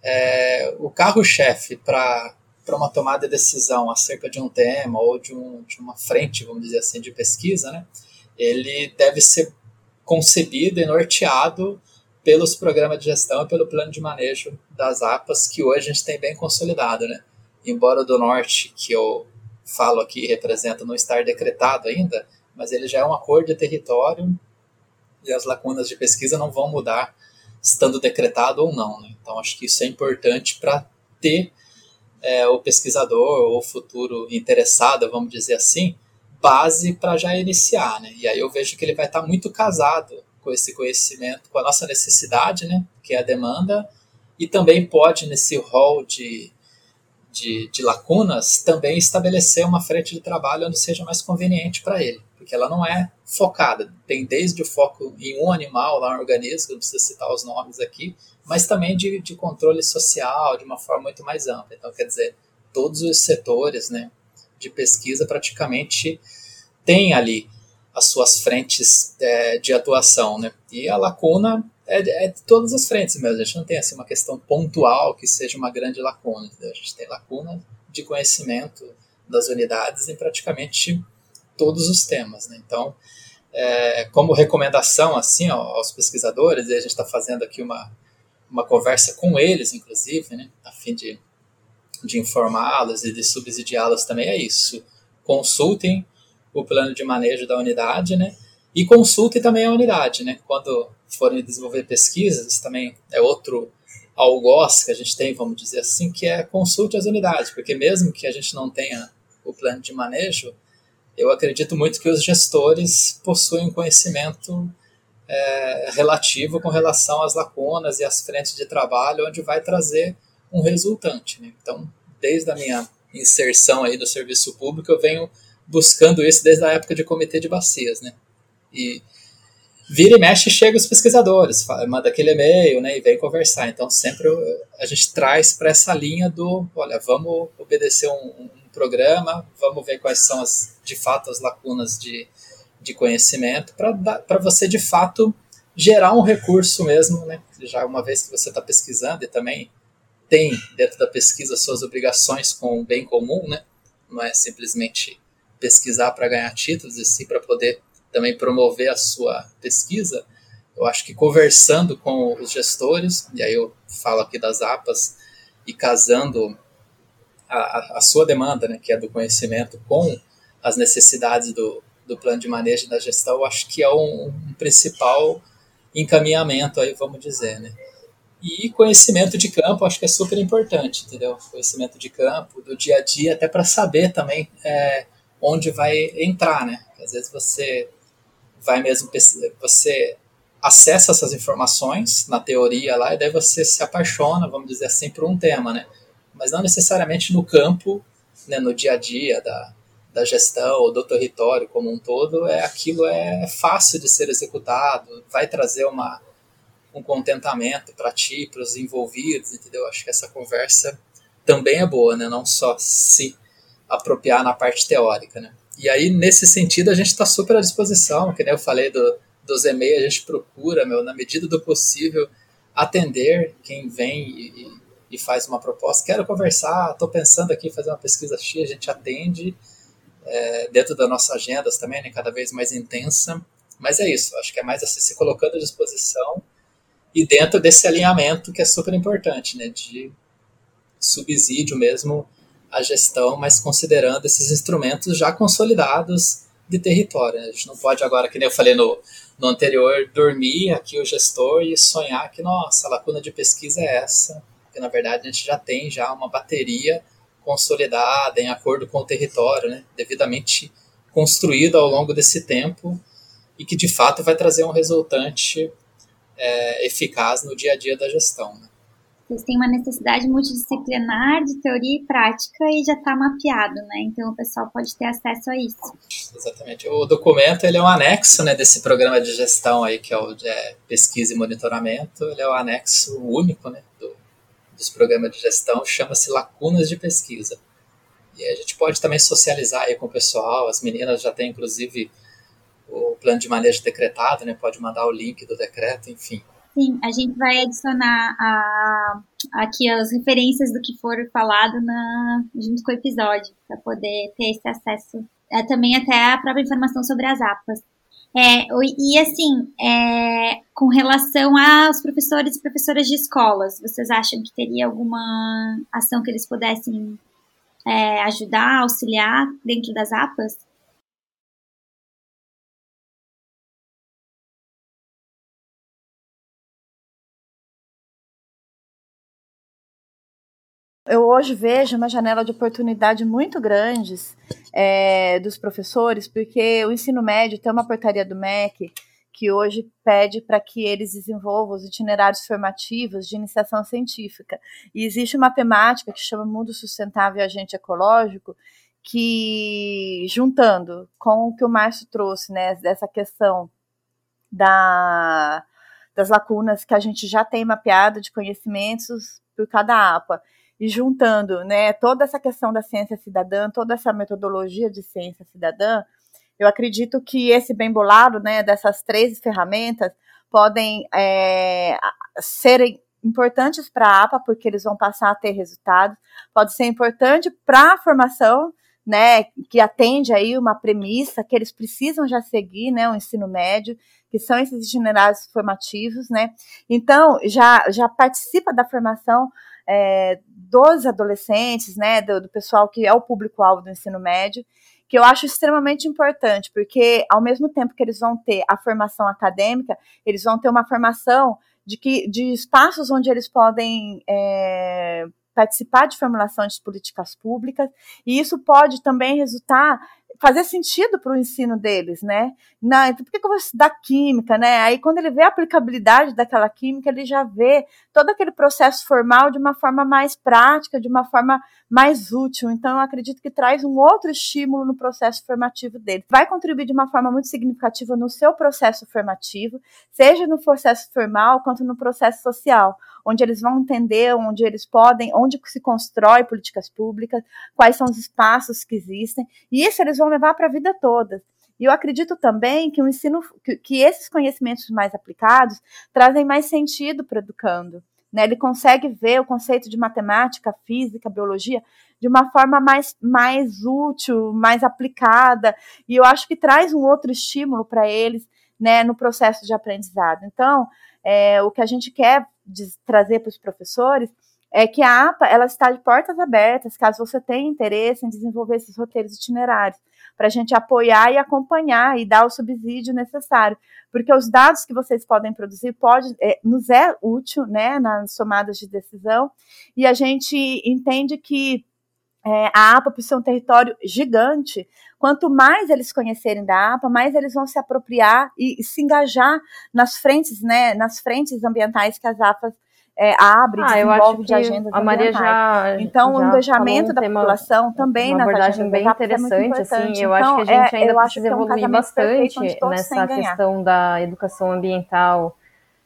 é, o carro-chefe para uma tomada de decisão acerca de um tema ou de, um, de uma frente, vamos dizer assim, de pesquisa, né, ele deve ser concebido e norteado pelos programas de gestão e pelo plano de manejo das APAS, que hoje a gente tem bem consolidado. Né? Embora do Norte, que eu falo aqui representa não estar decretado ainda, mas ele já é um acordo de território e as lacunas de pesquisa não vão mudar estando decretado ou não. Né? Então acho que isso é importante para ter é, o pesquisador ou o futuro interessado, vamos dizer assim, base para já iniciar. Né? E aí eu vejo que ele vai estar tá muito casado com esse conhecimento, com a nossa necessidade, né? que é a demanda, e também pode, nesse rol de de, de lacunas, também estabelecer uma frente de trabalho onde seja mais conveniente para ele, porque ela não é focada, tem desde o foco em um animal, lá um organismo, não precisa citar os nomes aqui, mas também de, de controle social, de uma forma muito mais ampla. Então, quer dizer, todos os setores, né, de pesquisa praticamente tem ali as suas frentes é, de atuação, né? E a lacuna é, é, de todas as frentes mesmo. A gente não tem assim uma questão pontual que seja uma grande lacuna. Entendeu? A gente tem lacuna de conhecimento das unidades em praticamente todos os temas, né? Então, é, como recomendação assim ó, aos pesquisadores, e a gente está fazendo aqui uma uma conversa com eles, inclusive, né, a fim de, de informá-los e de subsidiá-los também é isso. Consultem o plano de manejo da unidade, né? E consultem também a unidade, né? Quando forem desenvolver pesquisas, também é outro algoz que a gente tem, vamos dizer assim, que é consulte as unidades, porque mesmo que a gente não tenha o plano de manejo, eu acredito muito que os gestores possuem conhecimento é, relativo com relação às lacunas e às frentes de trabalho, onde vai trazer um resultante. Né? Então, desde a minha inserção aí do serviço público, eu venho buscando isso desde a época de comitê de bacias, né? E vira e mexe chega os pesquisadores, manda aquele e-mail, né, e vem conversar. Então sempre a gente traz para essa linha do, olha, vamos obedecer um, um, programa, vamos ver quais são as, de fato as lacunas de, de conhecimento para você de fato gerar um recurso mesmo, né? Já uma vez que você está pesquisando e também tem dentro da pesquisa suas obrigações com o bem comum, né? Não é simplesmente pesquisar para ganhar títulos, e sim para poder também promover a sua pesquisa. Eu acho que conversando com os gestores, e aí eu falo aqui das APAs, e casando a, a sua demanda, né, que é do conhecimento, com as necessidades do, do plano de manejo da gestão, eu acho que é um, um principal encaminhamento aí, vamos dizer, né? E conhecimento de campo, acho que é super importante, entendeu? Conhecimento de campo, do dia a dia, até para saber também é, onde vai entrar, né? Às vezes você vai mesmo, você acessa essas informações na teoria lá, e daí você se apaixona, vamos dizer assim, por um tema, né? Mas não necessariamente no campo, né, no dia a dia da, da gestão ou do território como um todo, é aquilo é fácil de ser executado, vai trazer uma, um contentamento para ti, para os envolvidos, entendeu? Acho que essa conversa também é boa, né? Não só se apropriar na parte teórica, né? E aí, nesse sentido, a gente está super à disposição, que nem eu falei do, dos e-mails, a gente procura, meu, na medida do possível, atender quem vem e, e faz uma proposta. Quero conversar, estou pensando aqui em fazer uma pesquisa X, a gente atende é, dentro das nossas agendas também, né, cada vez mais intensa. Mas é isso, acho que é mais assim, se colocando à disposição e dentro desse alinhamento que é super importante, né, de subsídio mesmo à gestão, mas considerando esses instrumentos já consolidados de território. Né? A gente não pode agora, que nem eu falei no, no anterior, dormir aqui o gestor e sonhar que, nossa, a lacuna de pesquisa é essa, porque na verdade a gente já tem já uma bateria consolidada em acordo com o território, né, devidamente construída ao longo desse tempo e que de fato vai trazer um resultante é, eficaz no dia a dia da gestão. Né. Vocês têm uma necessidade multidisciplinar de teoria e prática e já está mapeado, né? Então o pessoal pode ter acesso a isso. Exatamente. O documento ele é um anexo né, desse programa de gestão aí que é o é, pesquisa e monitoramento. Ele é o anexo único né, do, dos programas de gestão, chama-se Lacunas de Pesquisa. E a gente pode também socializar aí com o pessoal, as meninas já têm inclusive o plano de manejo decretado, né? Pode mandar o link do decreto, enfim. Sim, a gente vai adicionar a, aqui as referências do que for falado na, junto com o episódio, para poder ter esse acesso. É, também até a própria informação sobre as APAs. É, e assim, é, com relação aos professores e professoras de escolas, vocês acham que teria alguma ação que eles pudessem é, ajudar, auxiliar dentro das APAs? Eu hoje vejo uma janela de oportunidade muito grandes é, dos professores, porque o ensino médio tem uma portaria do MEC que hoje pede para que eles desenvolvam os itinerários formativos de iniciação científica. E existe uma temática que chama Mundo Sustentável e Agente Ecológico, que, juntando com o que o Márcio trouxe, né, dessa questão da, das lacunas que a gente já tem mapeado de conhecimentos por cada APA, e juntando né, toda essa questão da ciência cidadã, toda essa metodologia de ciência cidadã, eu acredito que esse bem bolado né, dessas três ferramentas podem é, importantes para a APA, porque eles vão passar a ter resultados, pode ser importante para a formação, né, que atende aí uma premissa que eles precisam já seguir, né, o ensino médio, que são esses itinerários formativos, né, então já, já participa da formação é, dos adolescentes, né, do, do pessoal que é o público-alvo do ensino médio, que eu acho extremamente importante, porque ao mesmo tempo que eles vão ter a formação acadêmica, eles vão ter uma formação de, que, de espaços onde eles podem é, participar de formulação de políticas públicas, e isso pode também resultar fazer sentido para o ensino deles, né? Não, então por que, que eu vou estudar química, né? Aí quando ele vê a aplicabilidade daquela química, ele já vê todo aquele processo formal de uma forma mais prática, de uma forma mais útil. Então eu acredito que traz um outro estímulo no processo formativo dele. Vai contribuir de uma forma muito significativa no seu processo formativo, seja no processo formal quanto no processo social onde eles vão entender onde eles podem, onde se constrói políticas públicas, quais são os espaços que existem, e isso eles vão levar para a vida toda. E eu acredito também que o ensino, que, que esses conhecimentos mais aplicados trazem mais sentido para o educando. Né? Ele consegue ver o conceito de matemática, física, biologia de uma forma mais, mais útil, mais aplicada, e eu acho que traz um outro estímulo para eles né, no processo de aprendizado. Então, é, o que a gente quer trazer para os professores é que a APA ela está de portas abertas, caso você tenha interesse em desenvolver esses roteiros itinerários, para a gente apoiar e acompanhar e dar o subsídio necessário, porque os dados que vocês podem produzir pode, é, nos é útil né, nas tomadas de decisão, e a gente entende que é, a APA, por ser um território gigante, quanto mais eles conhecerem da APA, mais eles vão se apropriar e, e se engajar nas frentes, né, nas frentes ambientais que as APAs é, abre, ah, desenvolve de agendas a Maria já, então já o engajamento da população também uma abordagem bem interessante, é assim, eu então, acho que a gente é, ainda precisa evoluir é um bastante nessa questão da educação ambiental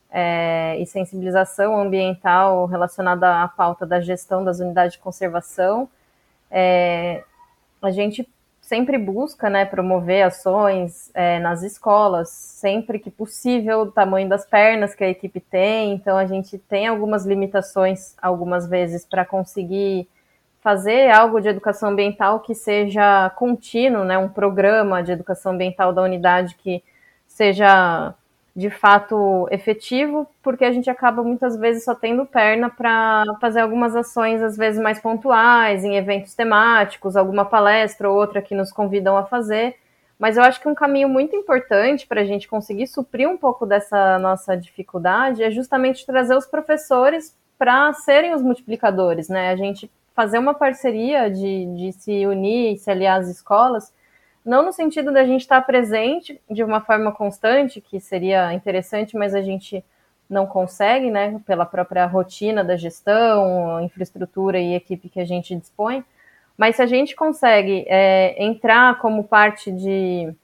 é, e sensibilização ambiental relacionada à pauta da gestão das unidades de conservação, é, a gente sempre busca né, promover ações é, nas escolas, sempre que possível, o tamanho das pernas que a equipe tem, então a gente tem algumas limitações, algumas vezes, para conseguir fazer algo de educação ambiental que seja contínuo, né, um programa de educação ambiental da unidade que seja de fato efetivo, porque a gente acaba muitas vezes só tendo perna para fazer algumas ações, às vezes mais pontuais, em eventos temáticos, alguma palestra ou outra que nos convidam a fazer. Mas eu acho que um caminho muito importante para a gente conseguir suprir um pouco dessa nossa dificuldade é justamente trazer os professores para serem os multiplicadores, né? A gente fazer uma parceria de, de se unir se aliar às escolas não no sentido da gente estar presente de uma forma constante, que seria interessante, mas a gente não consegue, né, pela própria rotina da gestão, infraestrutura e equipe que a gente dispõe. Mas se a gente consegue é, entrar como parte de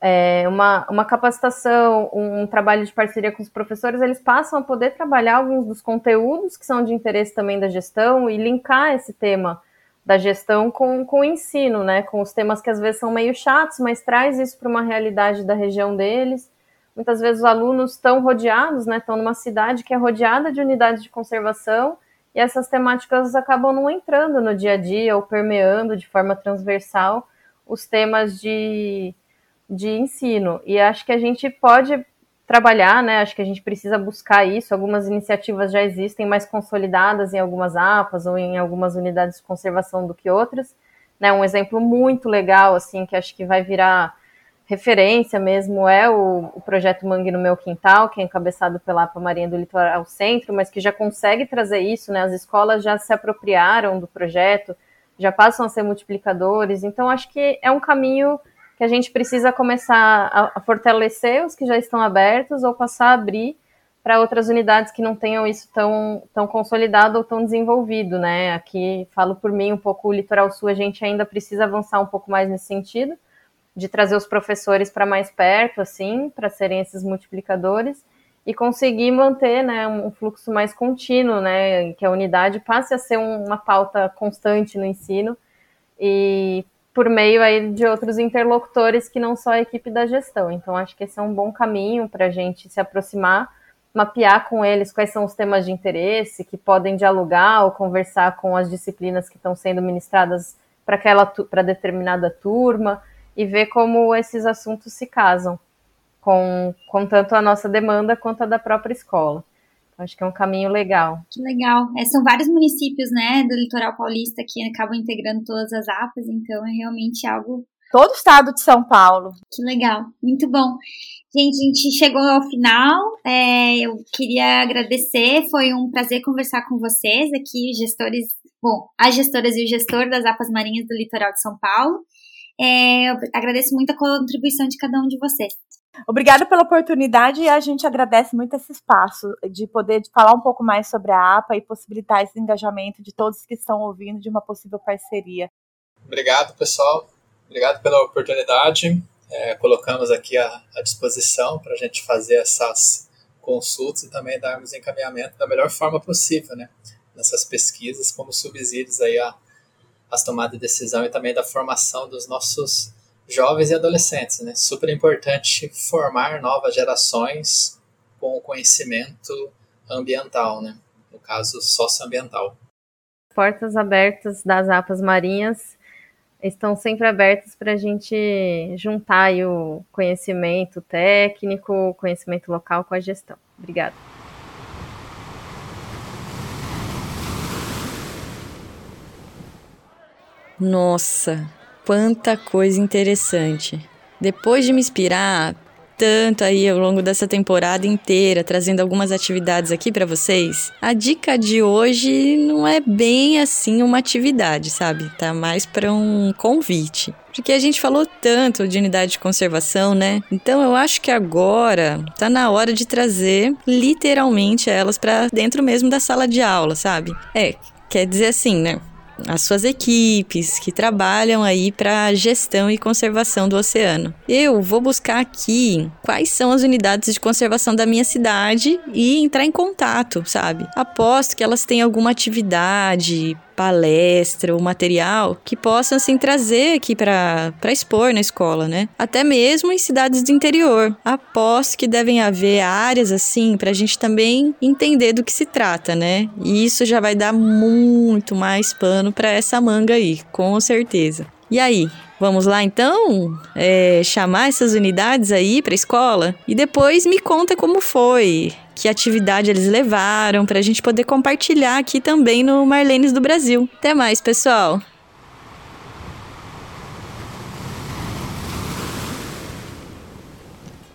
é, uma, uma capacitação, um, um trabalho de parceria com os professores, eles passam a poder trabalhar alguns dos conteúdos que são de interesse também da gestão e linkar esse tema da gestão com, com o ensino, né? Com os temas que às vezes são meio chatos, mas traz isso para uma realidade da região deles. Muitas vezes os alunos estão rodeados, né? Estão numa cidade que é rodeada de unidades de conservação e essas temáticas acabam não entrando no dia a dia ou permeando de forma transversal os temas de, de ensino. E acho que a gente pode trabalhar, né? Acho que a gente precisa buscar isso. Algumas iniciativas já existem mais consolidadas em algumas APAs ou em algumas unidades de conservação do que outras. Né? Um exemplo muito legal, assim, que acho que vai virar referência mesmo é o, o, projeto Mangue no Meu Quintal, que é encabeçado pela APA Marinha do Litoral Centro, mas que já consegue trazer isso, né? As escolas já se apropriaram do projeto, já passam a ser multiplicadores, então acho que é um caminho que a gente precisa começar a, fortalecer os que já estão abertos ou passar a abrir para outras unidades que não tenham isso tão, tão consolidado ou tão desenvolvido, né? Aqui falo por mim um pouco o Litoral Sul, a gente ainda precisa avançar um pouco mais nesse sentido, de trazer os professores para mais perto, assim, para serem esses multiplicadores. e conseguir manter né, um fluxo mais contínuo, né, que a unidade passe a ser uma pauta constante no ensino e por meio aí de outros interlocutores que não só a equipe da gestão. Então, acho que esse é um bom caminho para a gente se aproximar, mapear com eles quais são os temas de interesse que podem dialogar ou conversar com as disciplinas que estão sendo ministradas para aquela para determinada turma e ver como esses assuntos se casam com, com tanto a nossa demanda quanto a da própria escola. Acho que é um caminho legal. Que legal. É, são vários municípios, né, do litoral paulista que acabam integrando todas as APAs, então é realmente algo. Todo o estado de São Paulo. Que legal, muito bom. Gente, a gente chegou ao final. É, eu queria agradecer, foi um prazer conversar com vocês aqui, gestores, bom, as gestoras e o gestor das APAs Marinhas do litoral de São Paulo. É, eu agradeço muito a contribuição de cada um de vocês. Obrigada pela oportunidade e a gente agradece muito esse espaço de poder falar um pouco mais sobre a APA e possibilitar esse engajamento de todos que estão ouvindo de uma possível parceria. Obrigado, pessoal. Obrigado pela oportunidade. É, colocamos aqui à, à disposição para a gente fazer essas consultas e também darmos encaminhamento da melhor forma possível, né? Nessas pesquisas, como subsídios aí as tomadas de decisão e também da formação dos nossos jovens e adolescentes, né? Super importante formar novas gerações com o conhecimento ambiental, né? No caso, socioambiental. Portas abertas das APAs marinhas estão sempre abertas para a gente juntar o conhecimento técnico, o conhecimento local com a gestão. Obrigada. Nossa, quanta coisa interessante. Depois de me inspirar tanto aí ao longo dessa temporada inteira, trazendo algumas atividades aqui para vocês, a dica de hoje não é bem assim uma atividade, sabe? Tá mais para um convite. Porque a gente falou tanto de unidade de conservação, né? Então eu acho que agora tá na hora de trazer literalmente elas para dentro mesmo da sala de aula, sabe? É, quer dizer assim, né? As suas equipes que trabalham aí para gestão e conservação do oceano. Eu vou buscar aqui quais são as unidades de conservação da minha cidade e entrar em contato, sabe? Aposto que elas têm alguma atividade palestra ou material que possam assim trazer aqui para expor na escola, né? Até mesmo em cidades do interior. Aposto que devem haver áreas assim para a gente também entender do que se trata, né? E isso já vai dar muito mais pano para essa manga aí, com certeza. E aí, Vamos lá então é, chamar essas unidades aí para a escola e depois me conta como foi, que atividade eles levaram para a gente poder compartilhar aqui também no Marlenes do Brasil. Até mais, pessoal!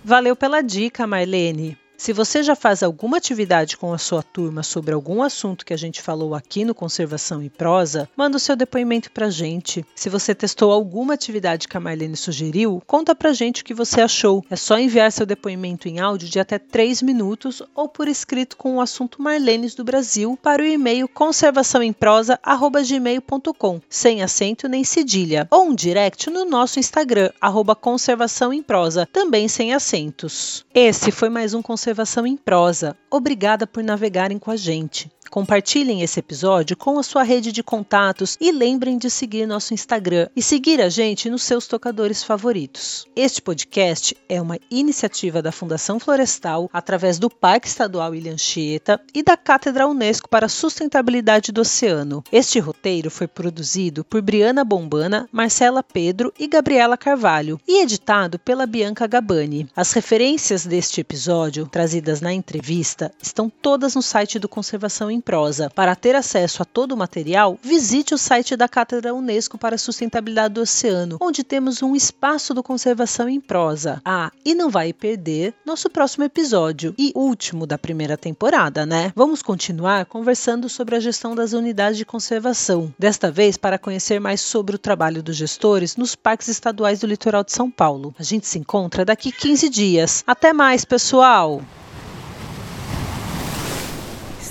Valeu pela dica, Marlene. Se você já faz alguma atividade com a sua turma sobre algum assunto que a gente falou aqui no Conservação e Prosa, manda o seu depoimento pra gente. Se você testou alguma atividade que a Marlene sugeriu, conta pra gente o que você achou. É só enviar seu depoimento em áudio de até 3 minutos ou por escrito com o assunto Marlenes do Brasil para o e-mail conservaçãoemprosa@gmail.com, sem acento nem cedilha, ou um direct no nosso Instagram arroba conservação em prosa, também sem acentos. Esse foi mais um Conservação Conservação em Prosa. Obrigada por navegarem com a gente. Compartilhem esse episódio com a sua rede de contatos e lembrem de seguir nosso Instagram e seguir a gente nos seus tocadores favoritos. Este podcast é uma iniciativa da Fundação Florestal através do Parque Estadual Ilha Anchieta e da Cátedra Unesco para a Sustentabilidade do Oceano. Este roteiro foi produzido por Briana Bombana, Marcela Pedro e Gabriela Carvalho e editado pela Bianca Gabani. As referências deste episódio, trazidas na entrevista, estão todas no site do Conservação em prosa. Para ter acesso a todo o material, visite o site da Cátedra Unesco para a Sustentabilidade do Oceano, onde temos um espaço do conservação em prosa. Ah, e não vai perder nosso próximo episódio e último da primeira temporada, né? Vamos continuar conversando sobre a gestão das unidades de conservação. Desta vez para conhecer mais sobre o trabalho dos gestores nos parques estaduais do litoral de São Paulo. A gente se encontra daqui 15 dias. Até mais, pessoal!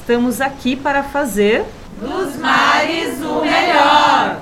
Estamos aqui para fazer dos mares o melhor.